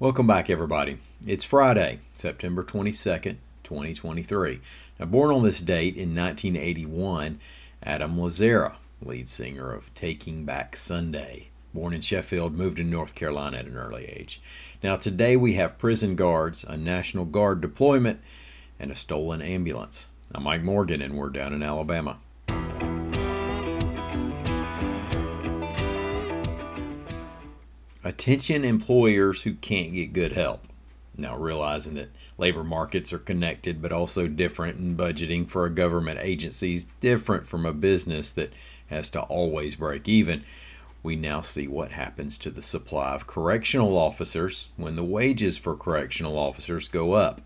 Welcome back, everybody. It's Friday, September 22nd, 2023. Now, born on this date in 1981, Adam Lazzara, lead singer of Taking Back Sunday. Born in Sheffield, moved to North Carolina at an early age. Now, today we have prison guards, a National Guard deployment, and a stolen ambulance. I'm Mike Morgan, and we're down in Alabama. Attention employers who can't get good help. Now, realizing that labor markets are connected but also different, and budgeting for a government agency is different from a business that has to always break even, we now see what happens to the supply of correctional officers when the wages for correctional officers go up.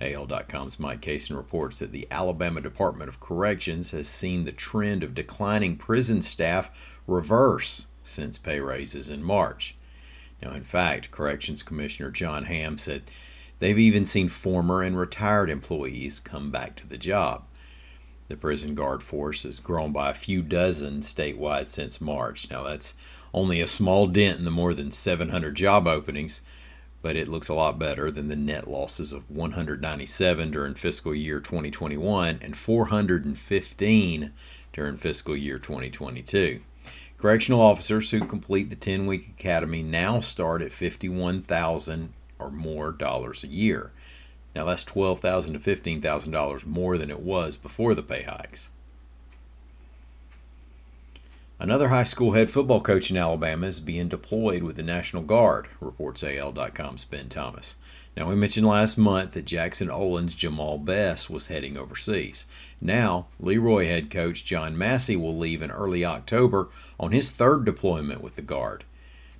AL.com's Mike Cason reports that the Alabama Department of Corrections has seen the trend of declining prison staff reverse since pay raises in March. Now, in fact, Corrections Commissioner John Hamm said they've even seen former and retired employees come back to the job. The prison guard force has grown by a few dozen statewide since March. Now, that's only a small dent in the more than 700 job openings, but it looks a lot better than the net losses of 197 during fiscal year 2021 and 415 during fiscal year 2022. Correctional officers who complete the 10 week academy now start at 51,000 or more dollars a year. Now that's 12,000 to $15,000 more than it was before the pay hikes. Another high school head football coach in Alabama is being deployed with the National Guard, reports AL.com's Ben Thomas. Now, we mentioned last month that Jackson Olin's Jamal Bess was heading overseas. Now, Leroy head coach John Massey will leave in early October on his third deployment with the Guard.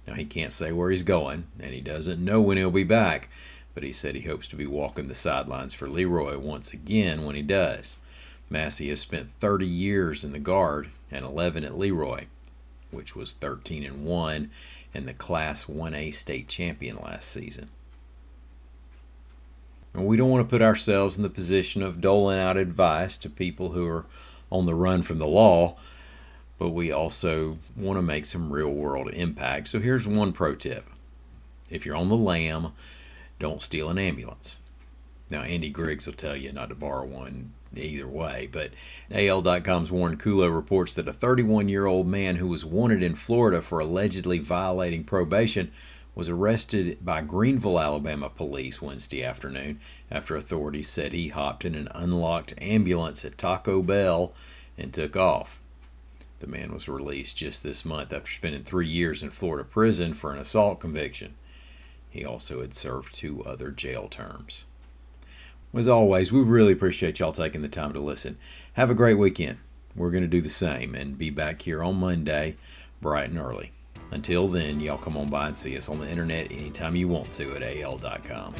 Now, he can't say where he's going, and he doesn't know when he'll be back, but he said he hopes to be walking the sidelines for Leroy once again when he does. Massey has spent 30 years in the Guard and 11 at Leroy, which was 13 and 1 and the Class 1A state champion last season. And we don't want to put ourselves in the position of doling out advice to people who are on the run from the law, but we also want to make some real world impact. So here's one pro tip if you're on the lam, don't steal an ambulance. Now, Andy Griggs will tell you not to borrow one either way, but AL.com's Warren Kulo reports that a 31 year old man who was wanted in Florida for allegedly violating probation was arrested by Greenville, Alabama police Wednesday afternoon after authorities said he hopped in an unlocked ambulance at Taco Bell and took off. The man was released just this month after spending three years in Florida prison for an assault conviction. He also had served two other jail terms. As always, we really appreciate y'all taking the time to listen. Have a great weekend. We're going to do the same and be back here on Monday, bright and early. Until then, y'all come on by and see us on the internet anytime you want to at al.com.